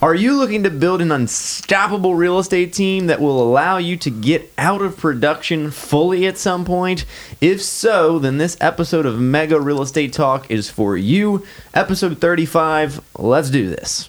Are you looking to build an unstoppable real estate team that will allow you to get out of production fully at some point? If so, then this episode of Mega Real Estate Talk is for you. Episode 35. Let's do this.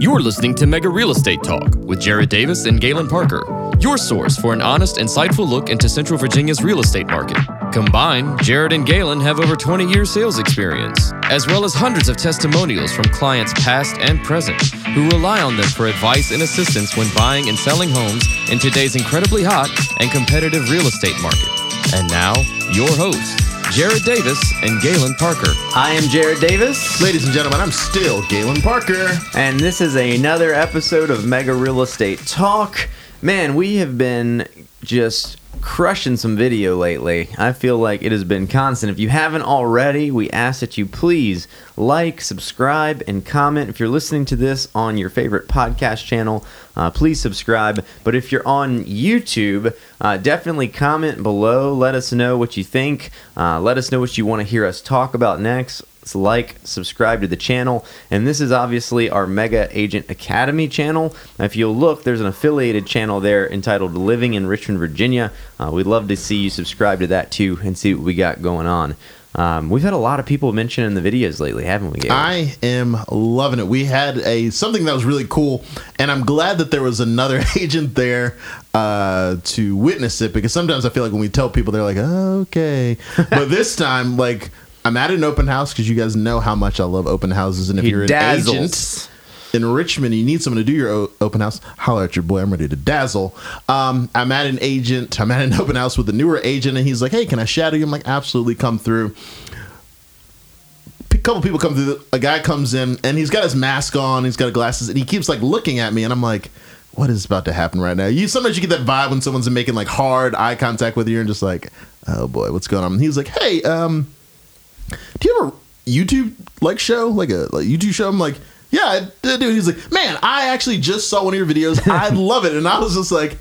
You're listening to Mega Real Estate Talk with Jared Davis and Galen Parker, your source for an honest, insightful look into Central Virginia's real estate market. Combined, Jared and Galen have over 20 years sales experience, as well as hundreds of testimonials from clients past and present who rely on them for advice and assistance when buying and selling homes in today's incredibly hot and competitive real estate market. And now, your hosts, Jared Davis and Galen Parker. I am Jared Davis. Ladies and gentlemen, I'm still Galen Parker. And this is another episode of Mega Real Estate Talk. Man, we have been just crushing some video lately. I feel like it has been constant. If you haven't already, we ask that you please like, subscribe, and comment. If you're listening to this on your favorite podcast channel, uh, please subscribe. But if you're on YouTube, uh, definitely comment below. Let us know what you think. Uh, let us know what you want to hear us talk about next like, subscribe to the channel. And this is obviously our Mega Agent Academy channel. If you'll look, there's an affiliated channel there entitled Living in Richmond, Virginia. Uh, we'd love to see you subscribe to that too and see what we got going on. Um, we've had a lot of people mention in the videos lately, haven't we? Gabe? I am loving it. We had a something that was really cool, and I'm glad that there was another agent there uh, to witness it because sometimes I feel like when we tell people, they're like, oh, "Okay," but this time, like I'm at an open house because you guys know how much I love open houses, and if He you're an agent in Richmond, you need someone to do your open house. Holler at your boy. I'm ready to dazzle. Um, I'm at an agent. I'm at an open house with a newer agent, and he's like, "Hey, can I shadow you?" I'm like, "Absolutely, come through." A couple people come through. A guy comes in, and he's got his mask on. He's got glasses, and he keeps like looking at me, and I'm like. What is about to happen right now? You sometimes you get that vibe when someone's making like hard eye contact with you and just like, oh boy, what's going on? And he's like, hey, um, do you have a YouTube like show, like a like YouTube show? I'm like, yeah, I do. He's like, man, I actually just saw one of your videos. I love it, and I was just like,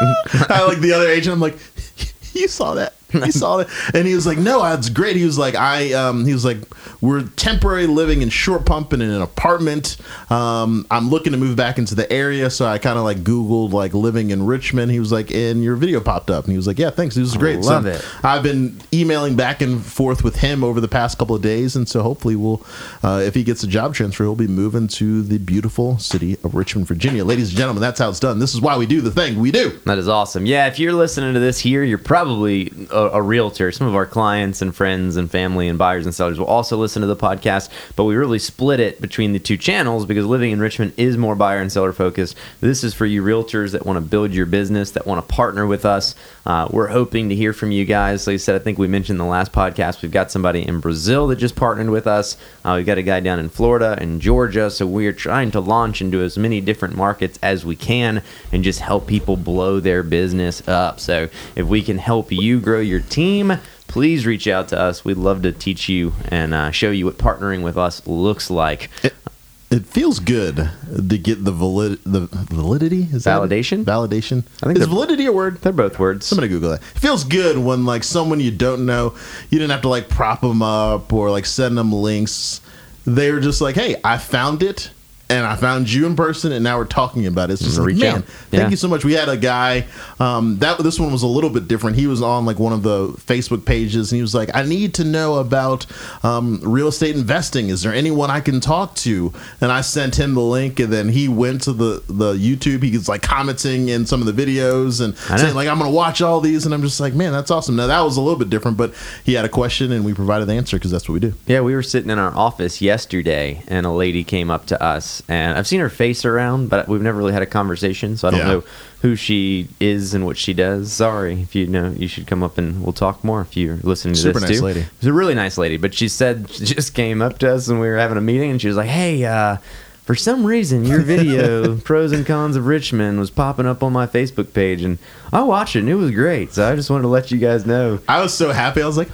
I like the other agent. I'm like, you saw that. You saw it, and he was like, "No, that's great." He was like, "I," um, he was like, "We're temporarily living in Short Pump in an apartment. Um, I'm looking to move back into the area, so I kind of like Googled like living in Richmond." He was like, "And your video popped up," and he was like, "Yeah, thanks. This is great." love so it. I've been emailing back and forth with him over the past couple of days, and so hopefully we'll, uh, if he gets a job transfer, he'll be moving to the beautiful city of Richmond, Virginia. Ladies and gentlemen, that's how it's done. This is why we do the thing we do. That is awesome. Yeah, if you're listening to this here, you're probably a, a realtor. Some of our clients and friends and family and buyers and sellers will also listen to the podcast, but we really split it between the two channels because Living in Richmond is more buyer and seller focused. This is for you realtors that want to build your business, that want to partner with us. Uh, we're hoping to hear from you guys. Like I said, I think we mentioned the last podcast, we've got somebody in Brazil that just partnered with us. Uh, we've got a guy down in Florida and Georgia. So we're trying to launch into as many different markets as we can and just help people blow their business up. So if we can help you grow your team, please reach out to us. We'd love to teach you and uh, show you what partnering with us looks like. It feels good to get the valid the validity is that? Validation? validation. I think is validity a word? They're both words. Somebody Google that. It feels good when like someone you don't know, you didn't have to like prop them up or like send them links. They're just like, hey, I found it. And I found you in person, and now we're talking about it. It's just like, man, out. thank Yeah. you so much. We had a guy um, that this one was a little bit different. He was on like one of the Facebook pages, and he was like, "I need to know about um, real estate investing. Is there anyone I can talk to?" And I sent him the link, and then he went to the the YouTube. He was like commenting in some of the videos and saying like, "I'm going to watch all these," and I'm just like, "Man, that's awesome." Now that was a little bit different, but he had a question, and we provided the answer because that's what we do. Yeah, we were sitting in our office yesterday, and a lady came up to us, and I've seen her face around, but we've never really had a conversation, so I don't Yeah. know who she is and what she does. Sorry, if you know, you should come up and we'll talk more if you're listening to Super this nice too. lady. She's a really nice lady, but she said she just came up to us and we were having a meeting, and she was like, "Hey, uh, for some reason, your video pros and cons of Richmond was popping up on my Facebook page, and I watched it, and it was great. So I just wanted to let you guys know. I was so happy. I was like,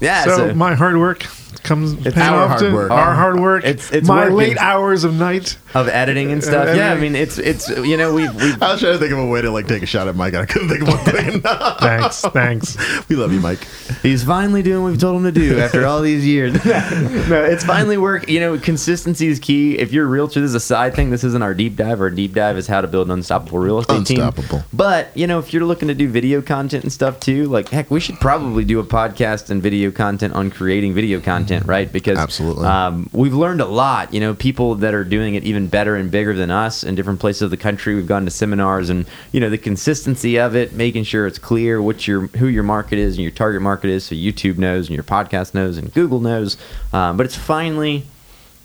Yeah, so, so- my hard work comes paying our hard to work. our hard work. It's- it's my working. late hours of night. of editing and stuff. Uh, yeah, I mean it's it's you know we've we've I was trying to think of a way to like take a shot at Mike. I couldn't think of one thing. Thanks, thanks. we love you, Mike. He's finally doing what we've told him to do after all these years. no, it's finally work. You know, consistency is key. If you're a realtor, this is a side thing. This isn't our deep dive. Our deep dive is how to build an unstoppable real estate Unstoppable. team. But you know, if you're looking to do video content and stuff too, like heck, we should probably do a podcast and video content on creating video content, right? Because Absolutely. um, we've learned a lot. You know, people that are doing it even better and bigger than us in different places of the country. We've gone to seminars, and you know, the consistency of it, making sure it's clear what your who your market is and your target market is, so YouTube knows and your podcast knows and Google knows. Um, but it's finally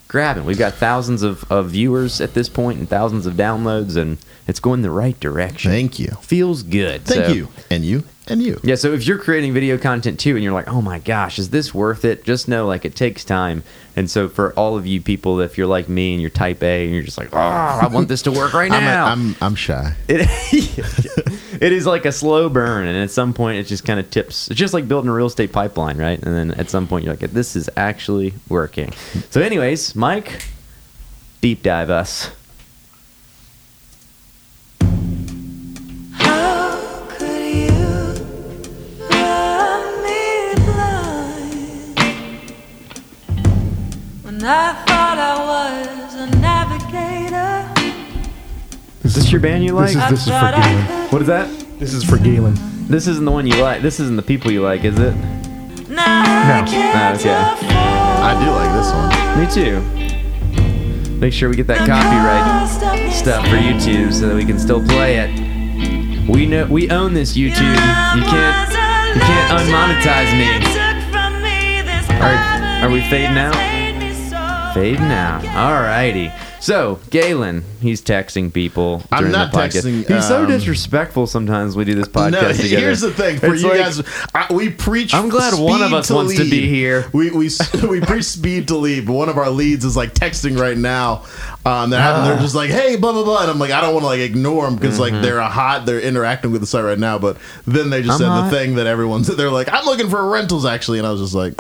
grabbing. We've got thousands of, of viewers at this point and thousands of downloads, and it's going the right direction. Thank you. Feels good. Thank So- you. And you. And you. yeah, so if you're creating video content too and you're like, oh my gosh, is this worth it? Just know like it takes time. And so for all of you people, if you're like me and you're type A and you're just like, oh, I want this to work right I'm, now. I'm I'm shy. it, it is like a slow burn. And at some point, it just kind of tips. It's just like building a real estate pipeline, right? And then at some point, you're like, this is actually working. So, anyways, Mike, deep dive us. I thought I was a navigator? Is this your band you like? This is, this is for I Galen. what is that? This is for Galen. This isn't the one you like. This isn't the people you like, is it? Now No. can't Oh, okay. I do like this one. Me too. Make sure we get that copyright stuff for YouTube so that we can still play it. We know we own this YouTube. You can't you can't unmonetize me. Are- are we fading out? Fading out. Alrighty. So Galen, he's texting people. I'm not the podcast. texting, He's so um, disrespectful. Sometimes we do this podcast no, together. here's the thing for It's you like- guys. I, we preach. I'm glad one of us wants to be here. We we we preach speed to lead, but one of our leads is like texting right now. Um, they're, having, they're just like, hey, blah blah blah, and I'm like, I don't want to like ignore them because like they're a hot, they're interacting with the site right now. But then they just Mm-hmm. I'm said hot. the thing that everyone's. They're like, I'm looking for rentals actually, and I was just like,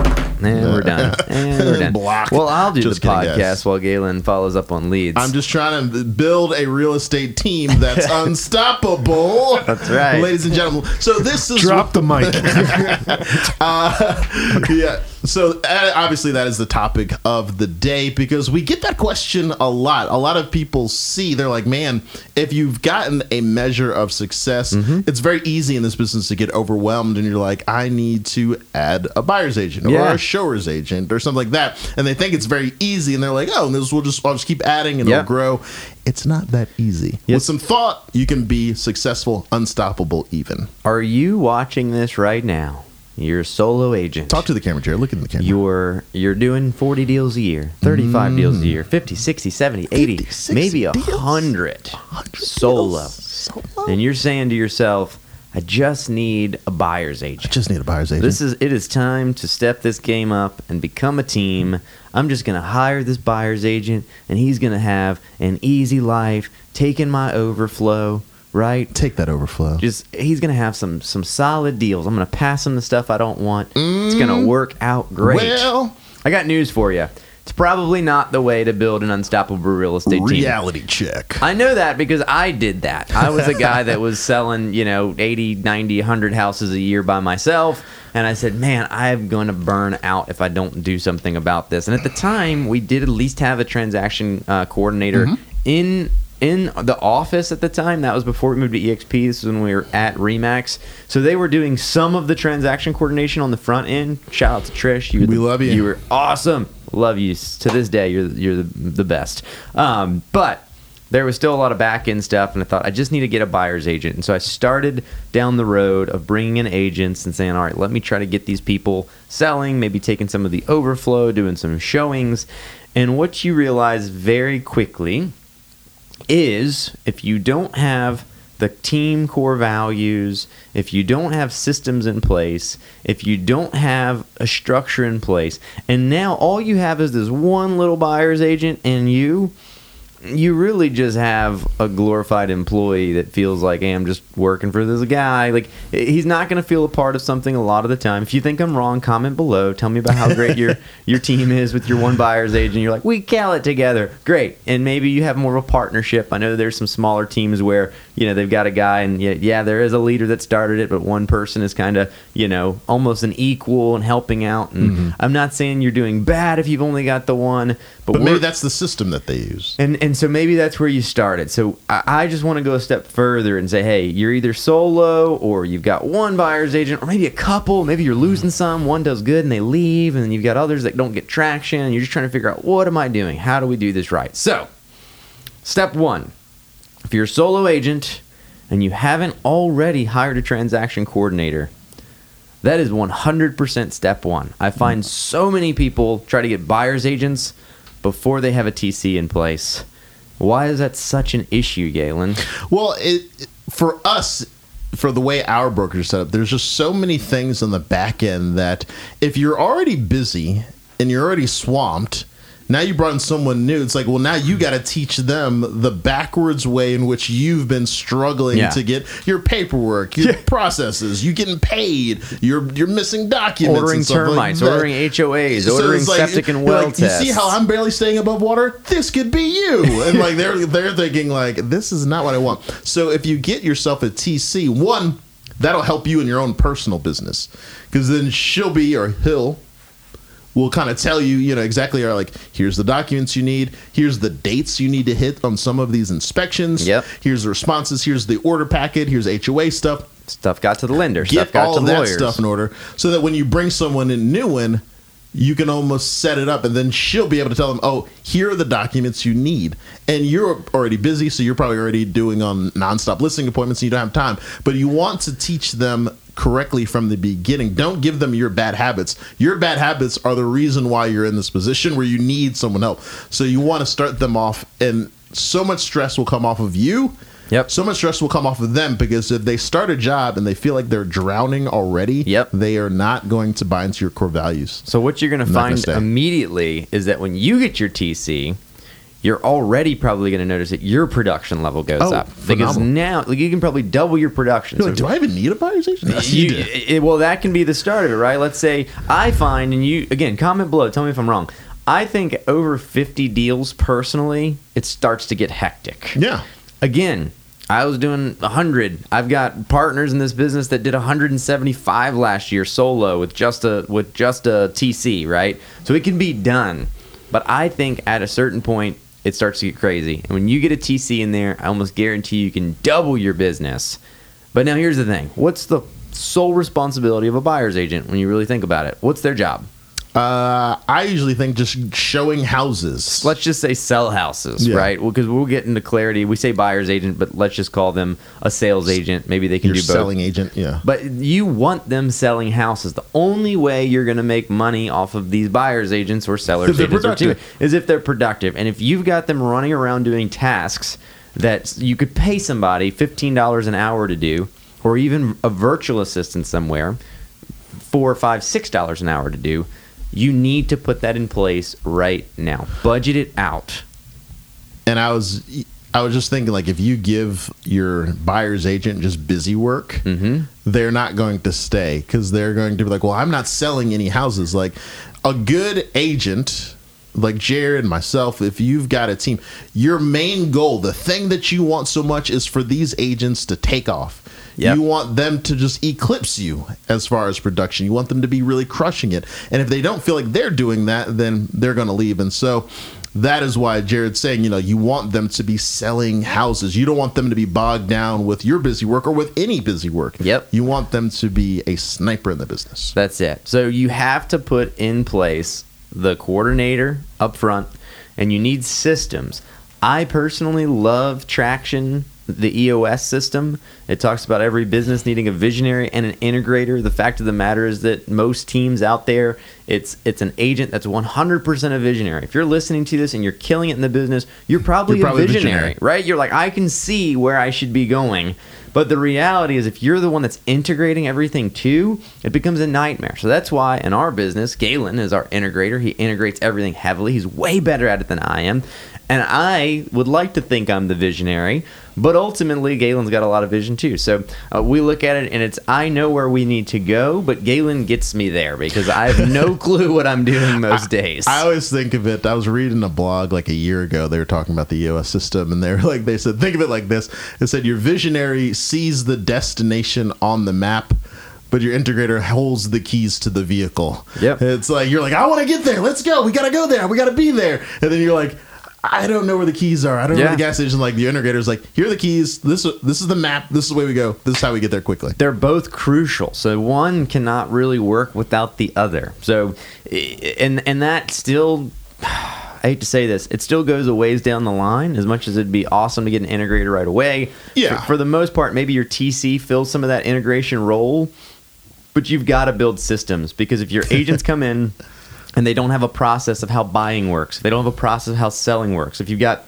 And we're done. And we're done. Block. Well, I'll do Just the kidding, podcast guys. while Galen follows up on leads. I'm just trying to build a real estate team that's unstoppable. That's right. ladies and gentlemen. So this is Drop the mic. Uh, yeah. So uh, obviously that is the topic of the day because we get that question a lot. A lot of people see they're like, "Man, if you've gotten a measure of success, Mm-hmm. it's very easy in this business to get overwhelmed and you're like, I need to add a buyer's agent or Yeah. a shower's agent or something like that." And they think it's very easy and they're like, "Oh, and this will just I'll just keep adding and Yeah. it'll grow." It's not that easy. Yes. With some thought, you can be successful, unstoppable even. Are you watching this right now? You're a solo agent. Talk to the camera, Jared. Look at the camera. You're you're doing 40 deals a year, 35 mm. deals a year, 50, 60, 70, 80, 50, 60 maybe deals. 100 100 solo. Solo. And you're saying to yourself, I just need a buyer's agent. I just need a buyer's agent. This is it is time to step this game up and become a team. I'm just gonna hire this buyer's agent, and he's gonna have an easy life, taking my overflow, right? take that overflow. Just he's gonna have some some solid deals. I'm gonna pass him the stuff I don't want. It's gonna work out great. Mm. Well, I got news for you. It's probably not the way to build an unstoppable real estate team. reality check. I know that because I did that. I was a guy that was selling, you know, 80, 90, 100 houses a year by myself. And I said, man, I'm going to burn out if I don't do something about this. And at the time, we did at least have a transaction uh, coordinator in in the office at the time. That was before we moved to EXP. This is when we were at Remax. So they were doing some of the transaction coordination on the front end. Shout out to Trish. You We the- love you. You were awesome. Love you to this day. You're you're the, the best. Um, but there was still a lot of back end stuff, and I thought I just need to get a buyer's agent. And so I started down the road of bringing in agents and saying, all right, let me try to get these people selling, maybe taking some of the overflow, doing some showings. And what you realize very quickly is if you don't have the team core values, if you don't have systems in place, if you don't have a structure in place, and now all you have is this one little buyer's agent and you, you really just have a glorified employee that feels like, hey, I'm just working for this guy. Like, he's not going to feel a part of something a lot of the time. If you think I'm wrong, comment below. Tell me about how great your your team is with your one buyer's agent. You're like, we kill it together. Great. And maybe you have more of a partnership. I know there's some smaller teams where, you know, they've got a guy and yeah, yeah there is a leader that started it, but one person is kind of, you know, almost an equal and helping out. And mm-hmm. I'm not saying you're doing bad if you've only got the one, but, But maybe that's the system that they use. and and so maybe that's where you started. So I, I just want to go a step further and say, hey, you're either solo or you've got one buyer's agent, or maybe a couple. Maybe you're losing mm-hmm. some. One does good and they leave, and then you've got others that don't get traction. And you're just trying to figure out what am I doing? How do we do this right? So, step one: if you're a solo agent and you haven't already hired a transaction coordinator, that is 100% step one. I hmm. find so many people try to get buyer's agents before they have a TC in place. Why is that such an issue, Galen? Well, it for us, for the way our brokerage is set up, there's just so many things on the back end that if you're already busy and you're already swamped, now you brought in someone new. It's like, well, now you got to teach them the backwards way in which you've been struggling Yeah. to get your paperwork, your processes, you getting paid, you're you're missing documents, Ordering and stuff like termites, that. ordering HOAs, So ordering like- septic and well like, tests. You see how I'm barely staying above water? This could be you. And like they're they're thinking like this is not what I want. So if you get yourself a TC, one that'll help you in your own personal business because then she'll be or he'll will kind of tell you, you know, exactly are like, here's the documents you need, here's the dates you need to hit on some of these inspections. Yep. Here's the responses, here's the order packet, here's HOA stuff Stuff got to the lender. Stuff got all to of that lawyers. stuff in order so that when you bring someone in new one, you can almost set it up and then she'll be able to tell them oh here are the documents you need and you're already busy so you're probably already doing on nonstop listing appointments and you don't have time but you want to teach them correctly from the beginning don't give them your bad habits your bad habits are the reason why you're in this position where you need someone help so you want to start them off and so much stress will come off of you Yep. so much stress will come off of them because if they start a job and they feel like they're drowning already, Yep. they are not going to buy into your core values. So what you're going to find immediately is that when you get your TC, you're already probably going to notice that your production level goes Oh, up because phenomenal. now like, you can probably double your production. So do I even need a buyer's agent? Yes, you, you, it- well, that can be the start of it, right? Let's say I find, and you again comment below. Tell me if I'm wrong. I think over 50 deals personally, it starts to get hectic. Yeah. Again, I was doing 100. I've got partners in this business that did 175 last year solo with just a with just a TC, right? So it can be done. But I think at a certain point it starts to get crazy. And when you get a TC in there, I almost guarantee you can double your business. But now here's the thing. What's the sole responsibility of a buyer's agent when you really think about it? What's their job? Uh, I usually think just showing houses. let's just say sell houses, Yeah. right? Because we'll get into clarity. We say buyer's agent, but let's just call them a sales agent. Maybe they can your do both. selling agent. Yeah. But you want them selling houses. The only way you're going to make money off of these buyers agents or sellers agents or two is if they're productive. And if you've got them running around doing tasks that you could pay somebody $15 an hour to do, or even a virtual assistant somewhere, four, five, six dollars an hour to do, you need to put that in place right now. Budget it out. and I was I was just thinking like if you give your buyer's agent just busy work, Mhm. they're not going to stay because they're going to be like, well, I'm not selling any houses. Like a good agent. Like Jared myself, if you've got a team, your main goal, the thing that you want so much is for these agents to take off. Yep. You want them to just eclipse you as far as production. You want them to be really crushing it. And if they don't feel like they're doing that, then they're going to leave. And so that is why Jared's saying, you know, you want them to be selling houses. You don't want them to be bogged down with your busy work or with any busy work. Yep. You want them to be a sniper in the business. That's it. So you have to put in place the coordinator up front, and you need systems. I personally love Traction, the EOS system. It talks about every business needing a visionary and an integrator. The fact of the matter is that most teams out there, it's it's an agent that's 100% a visionary. If you're listening to this and you're killing it in the business, you're probably, You're probably a visionary, visionary. right? You're like, I can see where I should be going. But the reality is, if you're the one that's integrating everything too, it becomes a nightmare. So that's why in our business, Galen is our integrator. He integrates everything heavily. He's way better at it than I am. And I would like to think I'm the visionary, but ultimately Galen's got a lot of vision too. So uh, we look at it and it's I know where we need to go, but Galen gets me there because I have no clue what I'm doing most days. I always think of it. I was reading a blog like a year ago. They were talking about the EOS system, and they were like, they said, think of it like this. It said your visionary sees the destination on the map, but your integrator holds the keys to the vehicle. Yep. It's like you're like, I want to get there. Let's go. We gotta go there. We gotta be there. And then you're like. I don't know where the keys are. I don't know where the gas station. Like the integrator's like, here are the keys. This this is the map. This is the way we go. This is how we get there quickly. they're both crucial. So one cannot really work without the other. So and and that still I hate to say this, it still goes a ways down the line. As much as it'd be awesome to get an integrator right away, Yeah. For, for the most part, maybe your TC fills some of that integration role, but you've got to build systems because if your agents come in and they don't have a process of how buying works, they don't have a process of how selling works. If you've got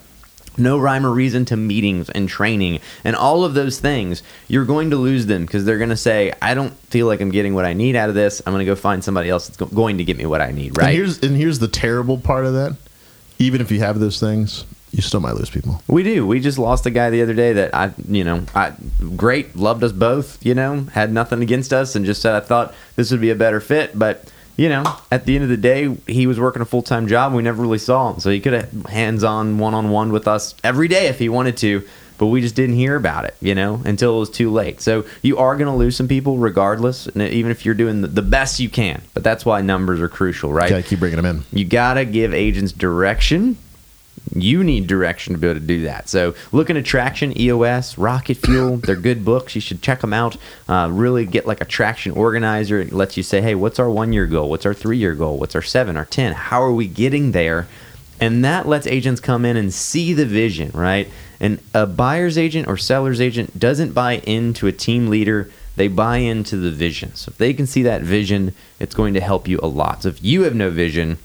no rhyme or reason to meetings and training and all of those things, you're going to lose them because they're going to say, I don't feel like I'm getting what I need out of this. I'm going to go find somebody else that's go- going to get me what I need, And right? here's and here's the terrible part of that. Even if you have those things, you still might lose people. We do. We just lost a guy the other day that I, you know, I great, loved us both, you know, had nothing against us and just said I thought this would be a better fit, but you know, at the end of the day, he was working a full time job. And we never really saw him, so he could have hands on, one on one with us every day if he wanted to. But we just didn't hear about it, you know, until it was too late. So you are going to lose some people regardless, even if you're doing the- best you can. But that's why numbers are crucial, right? Gotta keep bringing them in. You got to give agents direction. You need direction to be able to do that. So, looking at Traction, EOS, Rocket Fuel, they're good books. You should check them out. Uh, really get like a traction organizer. It lets you say, hey, what's our one year goal? What's our three year goal? What's our seven, our 10? How are we getting there? And that lets agents come in and see the vision, right? And a buyer's agent or seller's agent doesn't buy into a team leader, they buy into the vision. So, if they can see that vision, it's going to help you a lot. So, if you have no vision,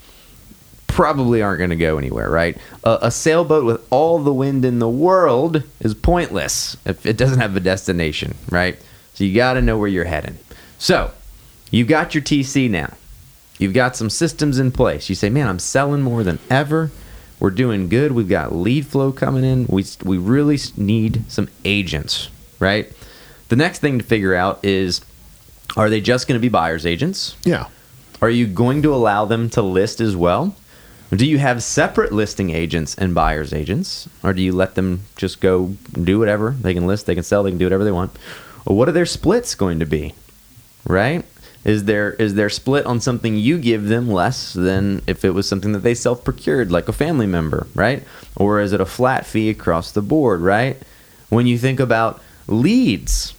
probably aren't going to go anywhere, right? A, a sailboat with all the wind in the world is pointless if it doesn't have a destination, right? So you got to know where you're heading. So you've got your TC now. You've got some systems in place. You say, man, I'm selling more than ever. We're doing good. We've got lead flow coming in. We, we really need some agents, right? The next thing to figure out is are they just going to be buyer's agents? Yeah. Are you going to allow them to list as well? Do you have separate listing agents and buyer's agents? Or do you let them just go do whatever? They can list, they can sell, they can do whatever they want. What are their splits going to be? Right? Is there is their split on something you give them less than if it was something that they self procured, like a family member, right? Or is it a flat fee across the board, right? When you think about leads,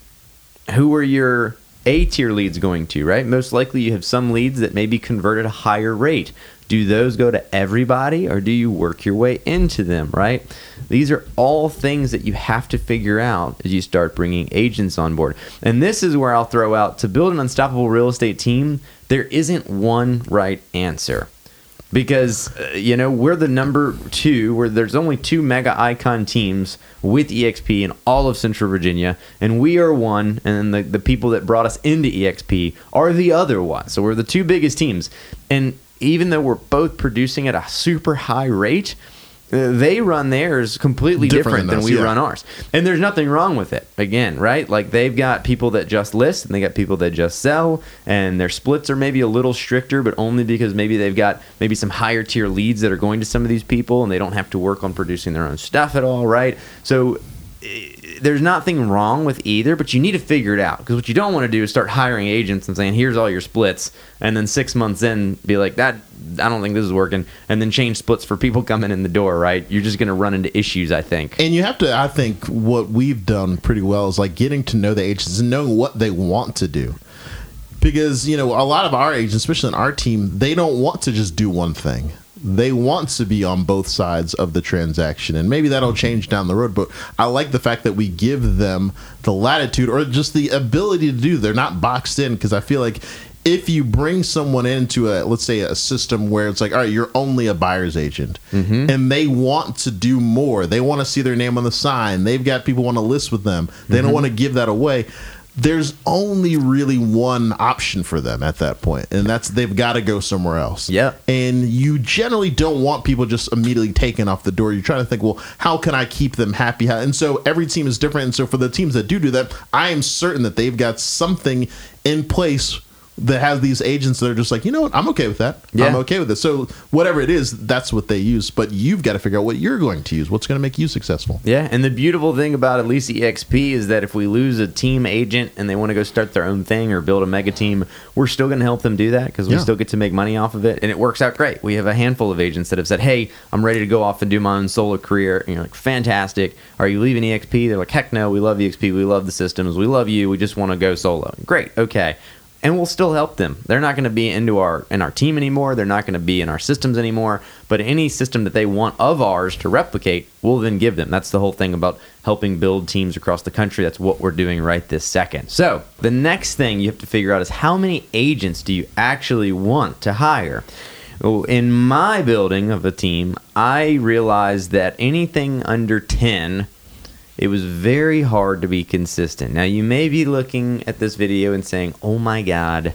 who are your A tier leads going to, right? Most likely you have some leads that maybe convert at a higher rate. Do those go to everybody or do you work your way into them, right? These are all things that you have to figure out as you start bringing agents on board. And this is where I'll throw out to build an unstoppable real estate team, there isn't one right answer because uh, you know we're the number two where there's only two mega icon teams with exp in all of central virginia and we are one and the, the people that brought us into exp are the other one so we're the two biggest teams and even though we're both producing at a super high rate uh, they run theirs completely Different different, than than, us, we yeah. run ours. And there's nothing wrong with it again right? Like they've got people that just list and they got people that just sell and their splits are maybe a little stricter but only because maybe they've got maybe some higher tier leads that are going to some of these people and they don't have to work on producing their own stuff at all right? So there's nothing wrong with either but you need to figure it out because what you don't want to do is start hiring agents and saying here's all your splits and then six months in be like that i don't think this is working and then change splits for people coming in the door right you're just going to run into issues i think And you have to, I think, what we've done pretty well is like getting to know the agents and knowing what they want to do. Because, you know, a lot of our agents, especially in our team, they don't want to just do one thing. They want to be on both sides of the transaction. And maybe that'll change down the road. But I like the fact that we give them the latitude or just the ability to do. They're not boxed in because I feel like if you bring someone into a let's say a system where it's like all right you're only a buyer's agent mm-hmm. and they want to do more they want to see their name on the sign they've got people want to list with them they don't mm-hmm. want to give that away there's only really one option for them at that point, and that's they've got to go somewhere else. Yeah. And you generally don't want people just immediately taken off the door. You're trying to think, well, how can I keep them happy? And so every team is different. And so for the teams that do do that, I am certain that they've got something in place that has these agents that are just like, you know what, I'm okay with that. Yeah. I'm okay with this. So whatever it is, that's what they use. But you've got to figure out what you're going to use. What's going to make you successful? Yeah, and the beautiful thing about at least EXP is that if we lose a team agent and they want to go start their own thing or build a mega team, we're still going to help them do that because we Yeah. still get to make money off of it, and it works out great. We have a handful of agents that have said, "Hey, I'm ready to go off and do my own solo career." And you're like, "Fantastic! Are you leaving EXP?" They're like, "Heck no! We love EXP. We love the systems. We love you. We just want to go solo." Great. Okay. And we'll still help them. They're not going to be into our in our team anymore. They're not going to be in our systems anymore. But any system that they want of ours to replicate, we'll then give them. That's the whole thing about helping build teams across the country. That's what we're doing right this second. So the next thing you have to figure out is how many agents do you actually want to hire. In my building of a team, I realized that anything under ten it was very hard to be consistent. Now, you may be looking at this video and saying, oh my God,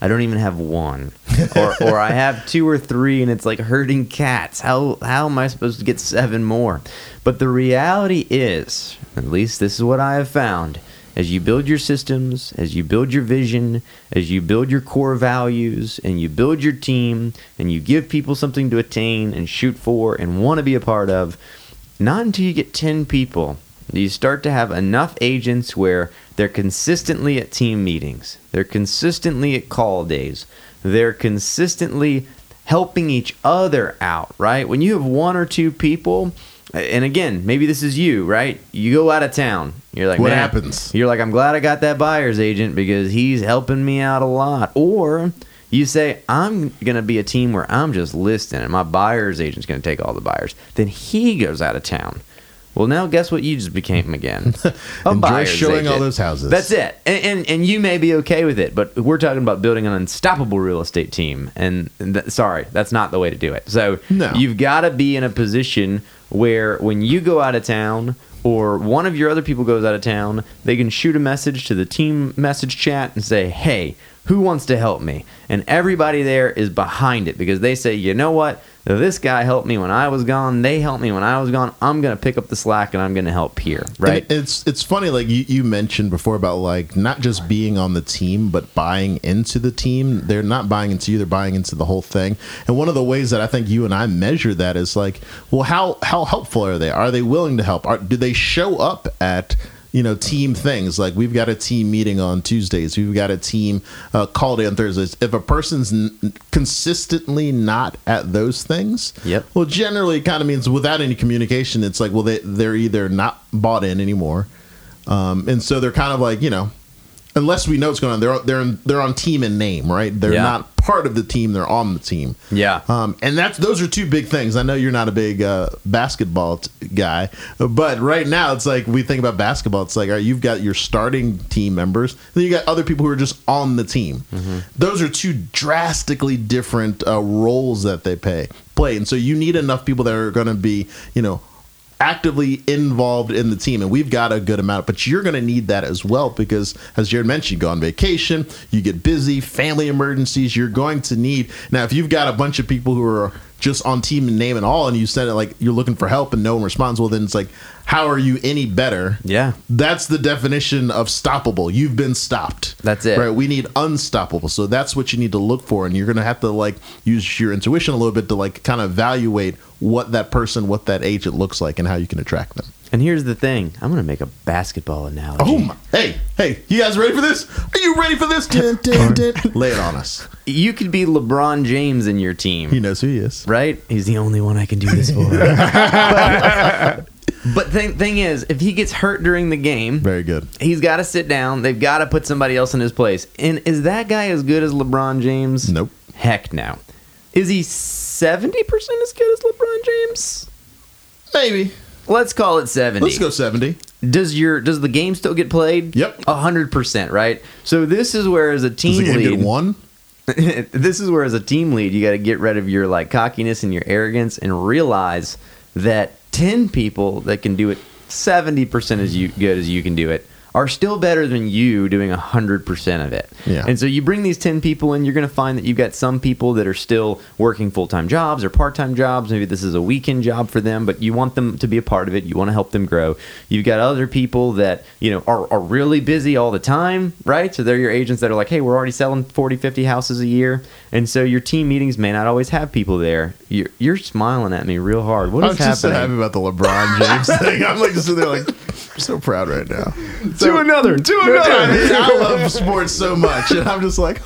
I don't even have one. or, or I have two or three and it's like herding cats. How, how am I supposed to get seven more? But the reality is, at least this is what I have found, as you build your systems, as you build your vision, as you build your core values, and you build your team, and you give people something to attain and shoot for and want to be a part of, not until you get 10 people you start to have enough agents where they're consistently at team meetings, they're consistently at call days, they're consistently helping each other out, right? When you have one or two people, and again, maybe this is you, right? You go out of town. You're like, What happens? You're like, I'm glad I got that buyer's agent because he's helping me out a lot. Or you say, I'm going to be a team where I'm just listing and my buyer's agent's going to take all the buyers. Then he goes out of town. Well, now guess what you just became again? A Enjoy buyer's showing all those houses. That's it. And, and and you may be okay with it, but we're talking about building an unstoppable real estate team. And, and th- sorry, that's not the way to do it. So No. you've got to be in a position where when you go out of town or one of your other people goes out of town, they can shoot a message to the team message chat and say, "Hey, who wants to help me?" And everybody there is behind it because they say, "You know what? This guy helped me when I was gone. They helped me when I was gone. I'm going to pick up the slack and I'm going to help here." Right? And it's it's funny, like you, you mentioned before about like not just being on the team, but buying into the team. They're not buying into you; they're buying into the whole thing. And one of the ways that I think you and I measure that is like, well, how how helpful are they? Are they willing to help? Are, do they show up at you know team things. Like we've got a team meeting on tuesdays. We've got a team uh, call day on thursdays. If a person's n- consistently not at those things Yep. well generally it kind of means without any communication it's like well they, they're either not bought in anymore. Um, and so they're kind of like you know unless we know what's going on they're they're they're on team in name right? They're Yeah. not part of the team they're on the team Yeah. um, and that's those are two big things. I know you're not a big uh, basketball t- guy, but right now it's like we think about basketball. It's like all right, you've got your starting team members, then you got other people who are just on the team. Those are two drastically different uh, roles that they pay play, and so you need enough people that are going to be, you know. Actively involved in the team, and we've got a good amount, but you're going to need that as well because, as Jared mentioned, you go on vacation, you get busy, family emergencies. You're going to need now. If you've got a bunch of people who are just on team and name and all, and you said it like you're looking for help and no one responds, well, then it's like, how are you any better? Yeah. That's the definition of stoppable. You've been stopped. That's it. Right. We need unstoppable. So that's what you need to look for. And you're going to have to like use your intuition a little bit to like kind of evaluate what that person, what that agent looks like and how you can attract them. And here's the thing I'm going to make a basketball analogy. Oh my. Hey, hey, you guys ready for this? Are you ready for this? Dun, dun, dun. Lay it on us. You could be LeBron James in your team. He knows who he is. right? He's the only one I can do this for. but but thing, is, if he gets hurt during the game, Very good. he's got to sit down. They've got to put somebody else in his place. And is that guy as good as LeBron James? Nope. Heck no. Is he 70% as good as LeBron James? Maybe. Let's call it 70. Let's go 70. Does your does the game still get played? Yep. 100%, right? So this is where as a Does team the game lead get one? this is where as a team lead you got to get rid of your like cockiness and your arrogance and realize that 10 people that can do it 70% as you good as you can do it are still better than you doing 100% of it. Yeah. And so you bring these 10 people in, you're going to find that you've got some people that are still working full time jobs or part time jobs. Maybe this is a weekend job for them, but you want them to be a part of it. You want to help them grow. You've got other people that, you know, are, are really busy all the time, right? So they're your agents that are like, hey, we're already selling 40, 50 houses a year. And so your team meetings may not always have people there. You're, you're smiling at me real hard. What is was just so happy about the LeBron James thing. I'm like just sitting there like I'm so proud right now. to another, to another. I love sports so much, and I'm just like,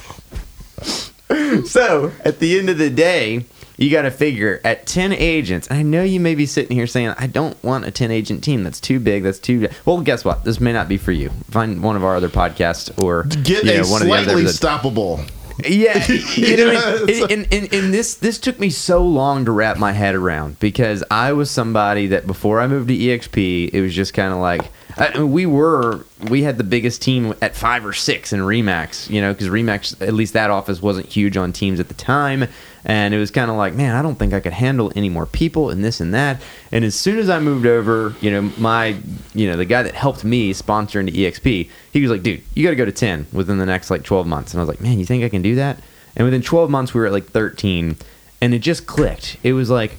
So at the end of the day, you got to figure at 10 agents. I know you may be sitting here saying, I don't want a 10 agent team. That's too big. That's too. Well, guess what? This may not be for you. Find one of our other podcasts or get you a know, one of the slightly other. stoppable. Yeah, you know, what I mean? Yeah, and, and, and this this took me so long to wrap my head around because I was somebody that before I moved to EXP, it was just kind of like I, mean, we were we had the biggest team at five or six in Remax, you know, because Remax at least that office wasn't huge on teams at the time, and it was kind of like, man, I don't think I could handle any more people and this and that. And as soon as I moved over, you know, my you know the guy that helped me sponsor into EXP, he was like, dude, you got to go to ten within the next like twelve months, and I was like, man, you think I can do that? And within 12 months, we were at like 13, and it just clicked. It was like,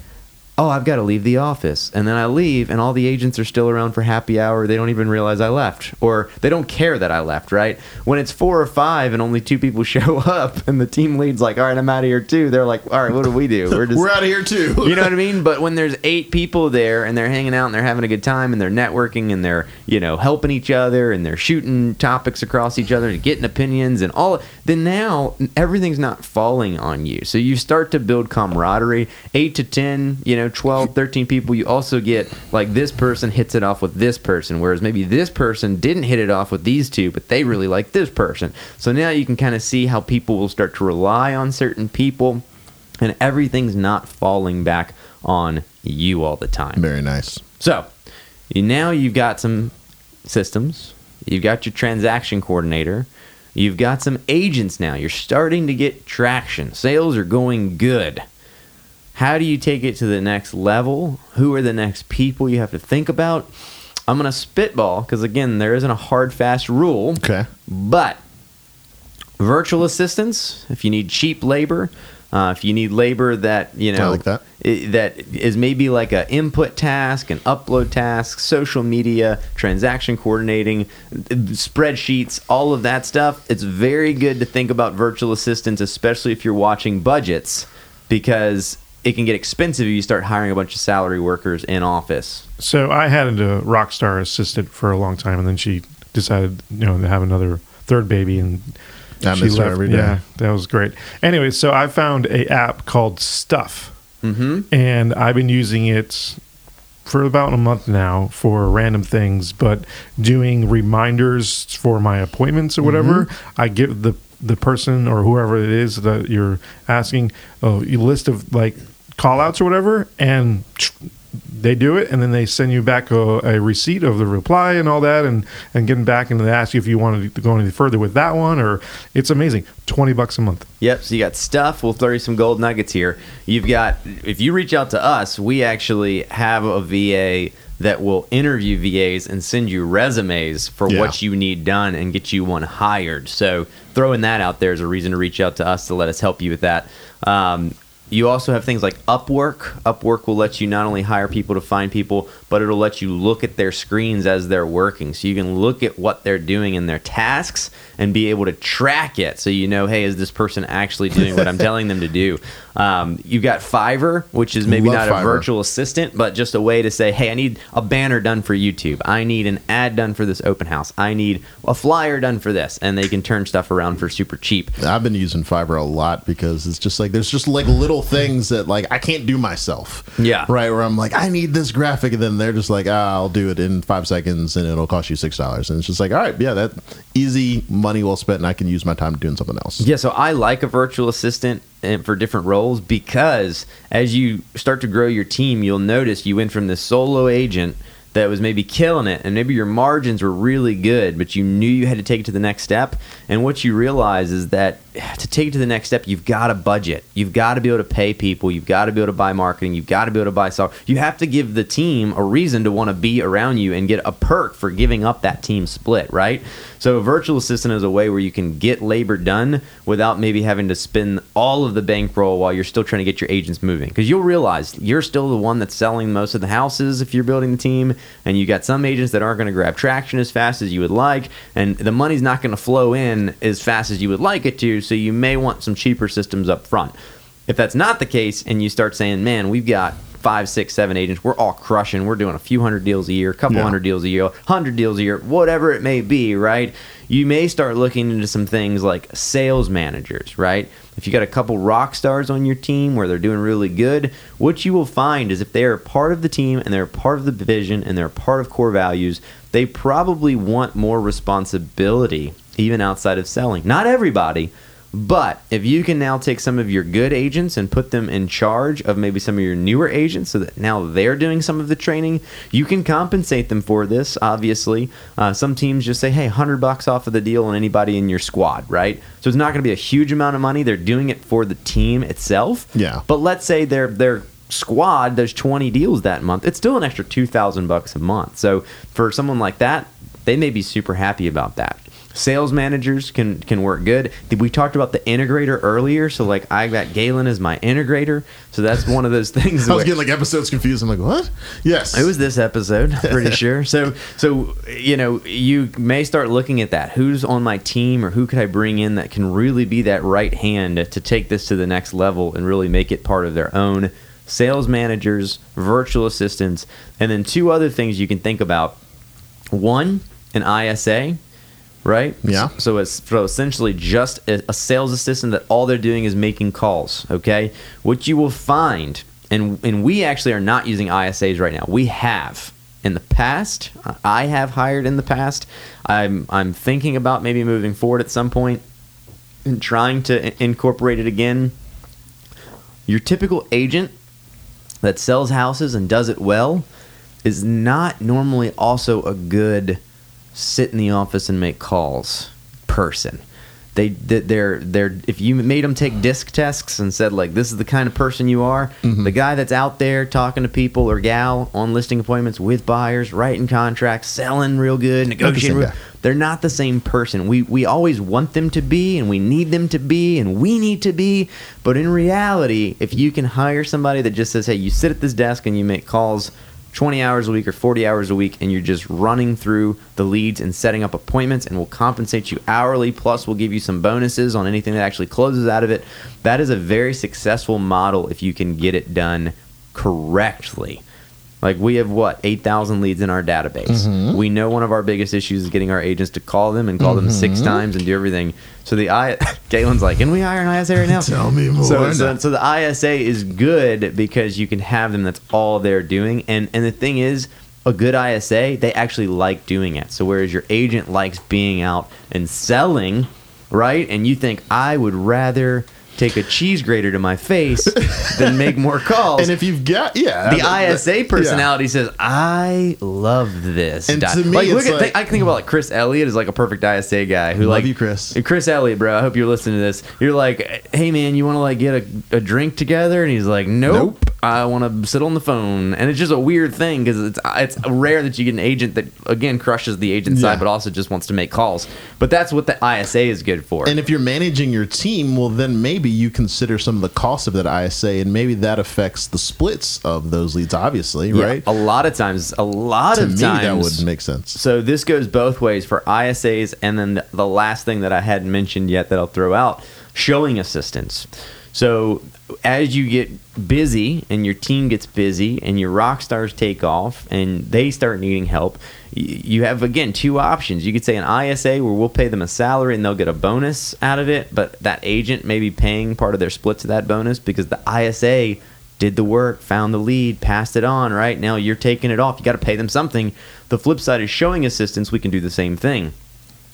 oh, I've got to leave the office. And then I leave, and all the agents are still around for happy hour. They don't even realize I left, or they don't care that I left, right? When it's four or five and only two people show up, and the team lead's like, all right, I'm out of here too, they're like, all right, what do we do? We're just. We're out of here too. You know what I mean? But when there's eight people there and they're hanging out and they're having a good time and they're networking and they're, you know, helping each other and they're shooting topics across each other and getting opinions and all, then now everything's not falling on you. So you start to build camaraderie. Eight to 10, you know, 12, 13 people, you also get like this person hits it off with this person, whereas maybe this person didn't hit it off with these two, but they really like this person. So now you can kind of see how people will start to rely on certain people and everything's not falling back on you all the time. Very nice. So you, now you've got some systems, you've got your transaction coordinator, you've got some agents now. You're starting to get traction. Sales are going good. How do you take it to the next level? Who are the next people you have to think about? I'm going to spitball because, again, there isn't a hard, fast rule. Okay. But virtual assistants, if you need cheap labor, uh, if you need labor that you know like that. i- that is maybe like a input task, an upload task, social media, transaction coordinating, spreadsheets, all of that stuff. It's very good to think about virtual assistants, especially if you're watching budgets, because it can get expensive if you start hiring a bunch of salary workers in office. So I had a rock star assistant for a long time, and then she decided, you know, to have another third baby, and I she left. every day. Yeah, that was great. Anyway, so I found a app called Stuff, Mm-hmm. and I've been using it for about a month now for random things, but doing reminders for my appointments or whatever. I give the the person or whoever it is that you're asking a list of like call outs or whatever, and they do it, and then they send you back a, a receipt of the reply and all that, and and getting back, and they ask you if you wanted to go any further with that one, or it's amazing, twenty bucks a month. Yep. So you got stuff. We'll throw you some gold nuggets here. You've got, if you reach out to us, we actually have a VA that will interview VAs and send you resumes for Yeah. what you need done and get you one hired. So throwing that out there is a reason to reach out to us to let us help you with that. Um, you also have things like Upwork. Upwork will let you not only hire people to find people, but it'll let you look at their screens as they're working. So you can look at what they're doing in their tasks and be able to track it so you know, hey, is this person actually doing what I'm telling them to do? Um, you've got Fiverr, which is maybe Love not Fiverr. a virtual assistant, but just a way to say, hey, I need a banner done for YouTube. I need an ad done for this open house. I need a flyer done for this. And they can turn stuff around for super cheap. I've been using Fiverr a lot because it's just like there's just like little things that like I can't do myself. Yeah. Right. Where I'm like, I need this graphic, and then they're just like, ah, I'll do it in five seconds, and it'll cost you six dollars, and it's just like, all right, yeah, that easy money well spent, and I can use my time doing something else. Yeah, so I like a virtual assistant and for different roles because as you start to grow your team, you'll notice you went from this solo agent that was maybe killing it and maybe your margins were really good but you knew you had to take it to the next step. And what you realize is that to take it to the next step you've got to budget. You've got to be able to pay people. You've got to be able to buy marketing. You've got to be able to buy software. You have to give the team a reason to want to be around you and get a perk for giving up that team split right? So a virtual assistant is a way where you can get labor done without maybe having to spend all of the bankroll while you're still trying to get your agents moving. Because you'll realize you're still the one that's selling most of the houses if you're building the team and you got some agents that aren't going to grab traction as fast as you would like and the money's not going to flow in as fast as you would like it to so you may want some cheaper systems up front. If that's not the case and you start saying man we've got five six seven agents. We're all crushing. We're doing a few hundred deals a year a couple Yeah. hundred deals a year hundred deals a year whatever it may be right? You may start looking into some things like sales managers right? If you got a couple rock stars on your team where they're doing really good what you will find is if they are part of the team and they're part of the vision and they're part of core values they probably want more responsibility even outside of selling. Not everybody but if you can now take some of your good agents and put them in charge of maybe some of your newer agents so that now they're doing some of the training, you can compensate them for this, obviously. Uh, some teams just say, hey, 100 bucks off of the deal on anybody in your squad, right? So it's not going to be a huge amount of money. They're doing it for the team itself. Yeah. But let's say their their squad does 20 deals that month. It's still an extra 2000 bucks a month. So for someone like that, they may be super happy about that. Sales managers can can work good. We talked about the integrator earlier, so like I got Galen as my integrator, so that's one of those things. I was getting like episodes confused. I'm like, what? Yes. it was this episode, pretty sure. So, so you know, you may start looking at that. Who's on my team, or who could I bring in that can really be that right hand to take this to the next level and really make it part of their own? Sales managers, virtual assistants, and then two other things you can think about. One, an ISA, right? Yeah. So it's so essentially just a, a sales assistant that all they're doing is making calls. Okay. What you will find, and and we actually are not using ISAs right now. We have in the past. I have hired in the past. I'm I'm thinking about maybe moving forward at some point and trying to incorporate it again. Your typical agent that sells houses and does it well is not normally also a good sit in the office and make calls person. They they- they're they're if you made them take disc tests and said like this is the kind of person you are, the guy that's out there talking to people or gal on listing appointments with buyers, writing contracts, selling real good, negotiating. real- they're not the same person. We we always want them to be, and we need them to be, and we need to be. But in reality, if you can hire somebody that just says, "Hey, you sit at this desk and you make calls." 20 hours a week or 40 hours a week and you're just running through the leads and setting up appointments and we'll compensate you hourly plus we'll give you some bonuses on anything that actually closes out of it. That is a very successful model if you can get it done correctly like we have what 8000 leads in our database. Mm-hmm. We know one of our biggest issues is getting our agents to call them and call them mm-hmm. six times and do everything. So the i galen's like can we hire an isa right now? Tell me more. so, so, so the isa is good because you can have them. That's all they're doing. And and the thing is a good isa they actually like doing it. So whereas your agent likes being out and selling right and you think i would rather take a cheese grater to my face than make more calls and if you've got yeah, the that- ISA yeah. personality says, "I love this." And guy." to me, like, look it's at like- think, I think about like Chris Elliott is like a perfect ISA guy who Love like you, Chris. Chris Elliott, bro. I hope you're listening to this. You're like, "Hey, man, you want to like get a, a drink together?" And he's like, "Nope." Nope. I want to sit on the phone, and it's just a weird thing because it's it's rare that you get an agent that again crushes the agent Yeah. side, but also just wants to make calls. But that's what the ISA is good for. And if you're managing your team, well, then maybe you consider some of the cost of that ISA, and maybe that affects the splits of those leads. Obviously, Yeah, right? A lot of times, a lot To of me, times, that would make sense. So this goes both ways for ISAs, and then the- the last thing that I hadn't mentioned yet that I'll throw out: showing assistance. So as you get busy and your team gets busy and your rock stars take off and they start needing help, you have again two options. You could say an ISA where we'll pay them a salary and they'll get a bonus out of it, but that agent may be paying part of their split to that bonus because the ISA did the work, found the lead, passed it on, right? Now you're taking it off. You got to pay them something. The flip side is showing assistance. We can do the same thing.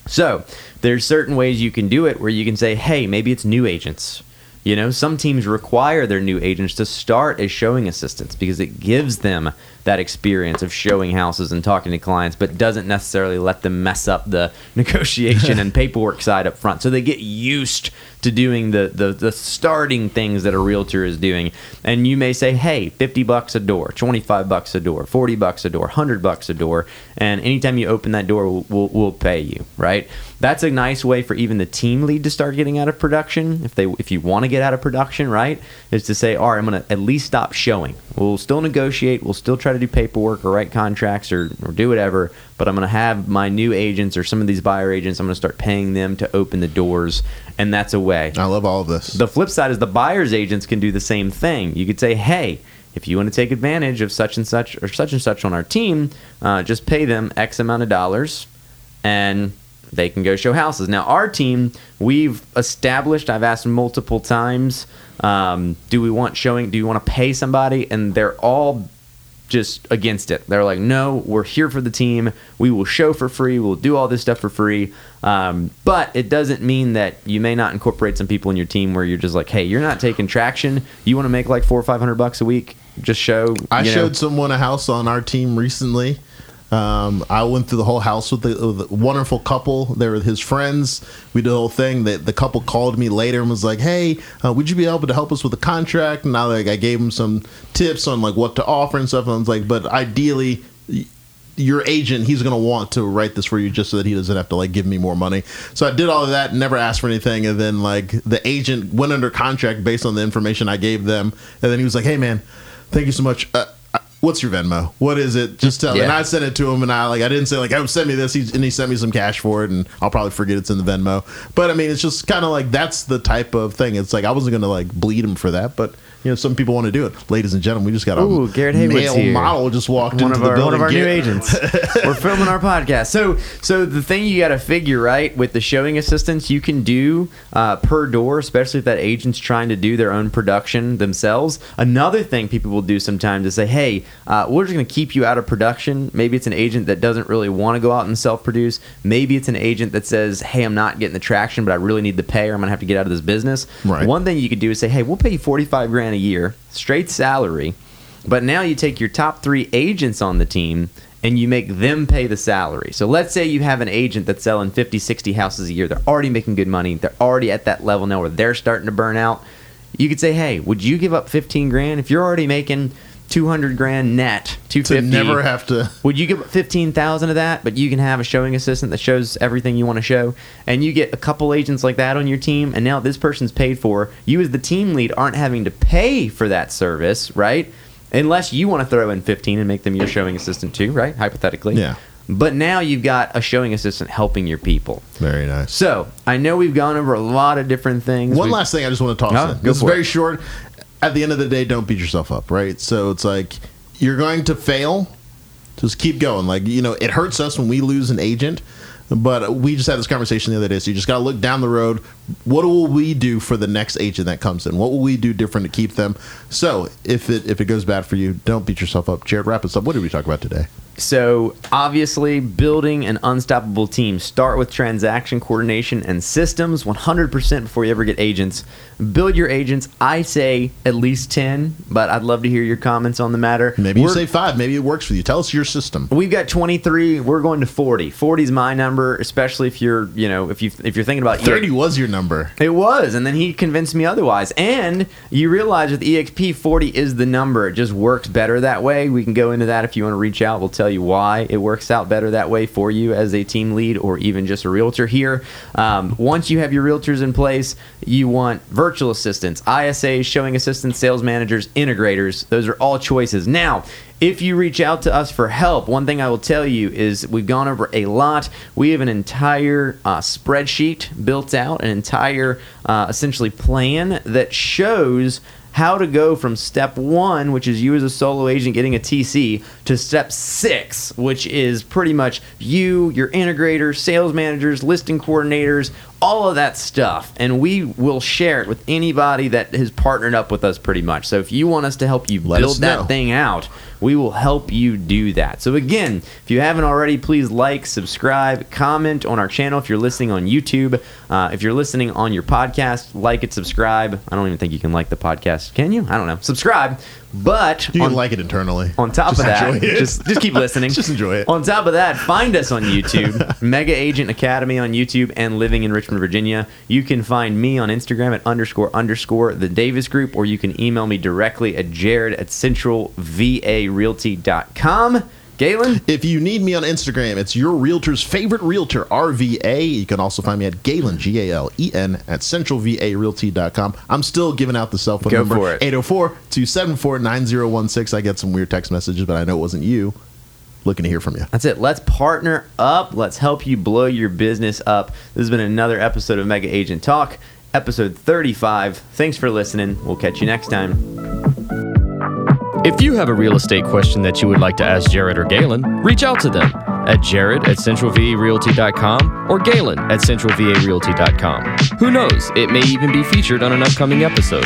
So there's certain ways you can do it where you can say, hey, maybe it's new agents. You know, some teams require their new agents to start as showing assistants because it gives them that experience of showing houses and talking to clients, but doesn't necessarily let them mess up the negotiation and paperwork side up front. So they get used to doing the, the the starting things that a realtor is doing. And you may say, "Hey, 50 bucks a door, 25 bucks a door, 40 bucks a door, 100 bucks a door." And anytime you open that door, we'll, we'll, we'll pay you, right? That's a nice way for even the team lead to start getting out of production. If they if you want to get out of production, right? Is to say, "All right, I'm going to at least stop showing. We'll still negotiate, we'll still try to do paperwork or write contracts or, or do whatever, but I'm going to have my new agents or some of these buyer agents, I'm going to start paying them to open the doors, and that's a way. I love all of this. The flip side is the buyer's agents can do the same thing. You could say, hey, if you want to take advantage of such and such or such and such on our team, uh, just pay them X amount of dollars and they can go show houses. Now, our team, we've established, I've asked multiple times, um, do we want showing, do you want to pay somebody? And they're all just against it. They're like, no, we're here for the team. We will show for free. We'll do all this stuff for free. Um, but it doesn't mean that you may not incorporate some people in your team where you're just like, hey, you're not taking traction. You want to make like four or five hundred bucks a week. Just show. I you know- showed someone a house on our team recently. Um, I went through the whole house with the, with the wonderful couple. They were his friends. We did the whole thing. The, the couple called me later and was like, "Hey, uh, would you be able to help us with the contract?" And I like I gave him some tips on like what to offer and stuff. And I was like, "But ideally." Your agent, he's gonna want to write this for you just so that he doesn't have to like give me more money. So I did all of that, never asked for anything, and then like the agent went under contract based on the information I gave them, and then he was like, "Hey man, thank you so much. Uh, what's your Venmo? What is it? Just tell." me. And I sent it to him, and I like I didn't say like, "Oh, send me this," he, and he sent me some cash for it, and I'll probably forget it's in the Venmo. But I mean, it's just kind of like that's the type of thing. It's like I wasn't gonna like bleed him for that, but you know, some people want to do it. Ladies and gentlemen, we just got a Ooh, Garrett Haywood's male here. model just walked one into of the our building. one of our new agents. We're filming our podcast. So so the thing you got to figure right with the showing assistance, you can do uh, per door, especially if that agent's trying to do their own production themselves. Another thing people will do sometimes is say, hey, uh, we're just going to keep you out of production. Maybe it's an agent that doesn't really want to go out and self produce. Maybe it's an agent that says, hey, I'm not getting the traction, but I really need the pay, or I'm going to have to get out of this business. Right. One thing you could do is say, hey, we'll pay you 45 grand a year, straight salary. But now you take your top three agents on the team and you make them pay the salary. So let's say you have an agent that's selling 50, 60 houses a year. They're already making good money. They're already at that level now where they're starting to burn out. You could say, hey, would you give up 15 grand? If you're already making 200 grand net, to 250 never have to. would you give fifteen thousand of that, but you can have a showing assistant that shows everything you want to show, and you get a couple agents like that on your team, and now this person's paid for. You as the team lead aren't having to pay for that service, right? Unless you want to throw in fifteen and make them your showing assistant too, right? Hypothetically, Yeah. But now you've got a showing assistant helping your people. Very nice. So I know we've gone over a lot of different things. One We've- last thing I just want to toss Oh, in. go This is very it. short. At the end of the day, don't beat yourself up, right? So it's like you're going to fail. Just keep going. Like, you know, it hurts us when we lose an agent, but we just had this conversation the other day. So you just got to look down the road. What will we do for the next agent that comes in? What will we do different to keep them? So if it if it goes bad for you, don't beat yourself up. Jared, wrap us up. What did we talk about today? So, obviously, building an unstoppable team. Start with transaction coordination and systems 100% before you ever get agents. Build your agents. I say at least 10, but I'd love to hear your comments on the matter. Maybe you We're- say five. Maybe it works for you. Tell us your system. We've got 23. We're going to 40. 40 is my number, especially if you're, you know, if you if you're thinking about Thirty was your number. it was, and then he convinced me otherwise. And you realize with EXP, 40 is the number. It just works better that way. We can go into that if you want to reach out. We'll tell you why it works out better that way for you as a team lead or even just a realtor here. Um, once you have your realtors in place, you want virtual assistants, ISAs, showing assistants, sales managers, integrators. Those are all choices. Now, if you reach out to us for help, one thing I will tell you is we've gone over a lot. We have an entire uh, spreadsheet built out, an entire uh, essentially plan that shows how to go from step one, which is you as a solo agent getting a TC, to step six, which is pretty much you, your integrators, sales managers, listing coordinators, all of that stuff. And we will share it with anybody that has partnered up with us pretty much. So if you want us to help you Let build that thing out, we will help you do that. So again, if you haven't already, please like, subscribe, comment on our channel if you're listening on YouTube. Uh, if you're listening on your podcast, like it, subscribe. I don't even think you can like the podcast, can you? I don't know. Subscribe. But You on, can like it internally. on top Just of that, just just keep listening. Just enjoy it. On top of that, find us on YouTube, Mega Agent Academy on YouTube, and Living in Richmond, Virginia. You can find me on Instagram at underscore underscore the Davis Group, or you can email me directly at jared at centralvarealty.com. Galen, If you need me on Instagram, it's your realtor's favorite realtor, RVA. You can also find me at Galen, G A L E N, at centralvarealty.com. I'm still giving out the cell phone Go number for 804 274 9016. I get some weird text messages, but I know it wasn't you. Looking to hear from you. That's it. Let's partner up. Let's help you blow your business up. This has been another episode of Mega Agent Talk, episode 35. Thanks for listening. We'll catch you next time. If you have a real estate question that you would like to ask Jared or Galen, reach out to them at jared at centralvarealty.com or Galen at centralvarealty.com. Who knows, it may even be featured on an upcoming episode.